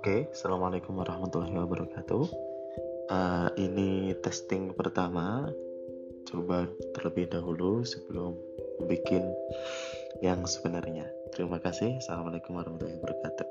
Oke, assalamualaikum warahmatullahi wabarakatuh. Uh, ini testing pertama. Coba terlebih dahulu sebelum bikin yang sebenarnya. Terima kasih. Assalamualaikum warahmatullahi wabarakatuh.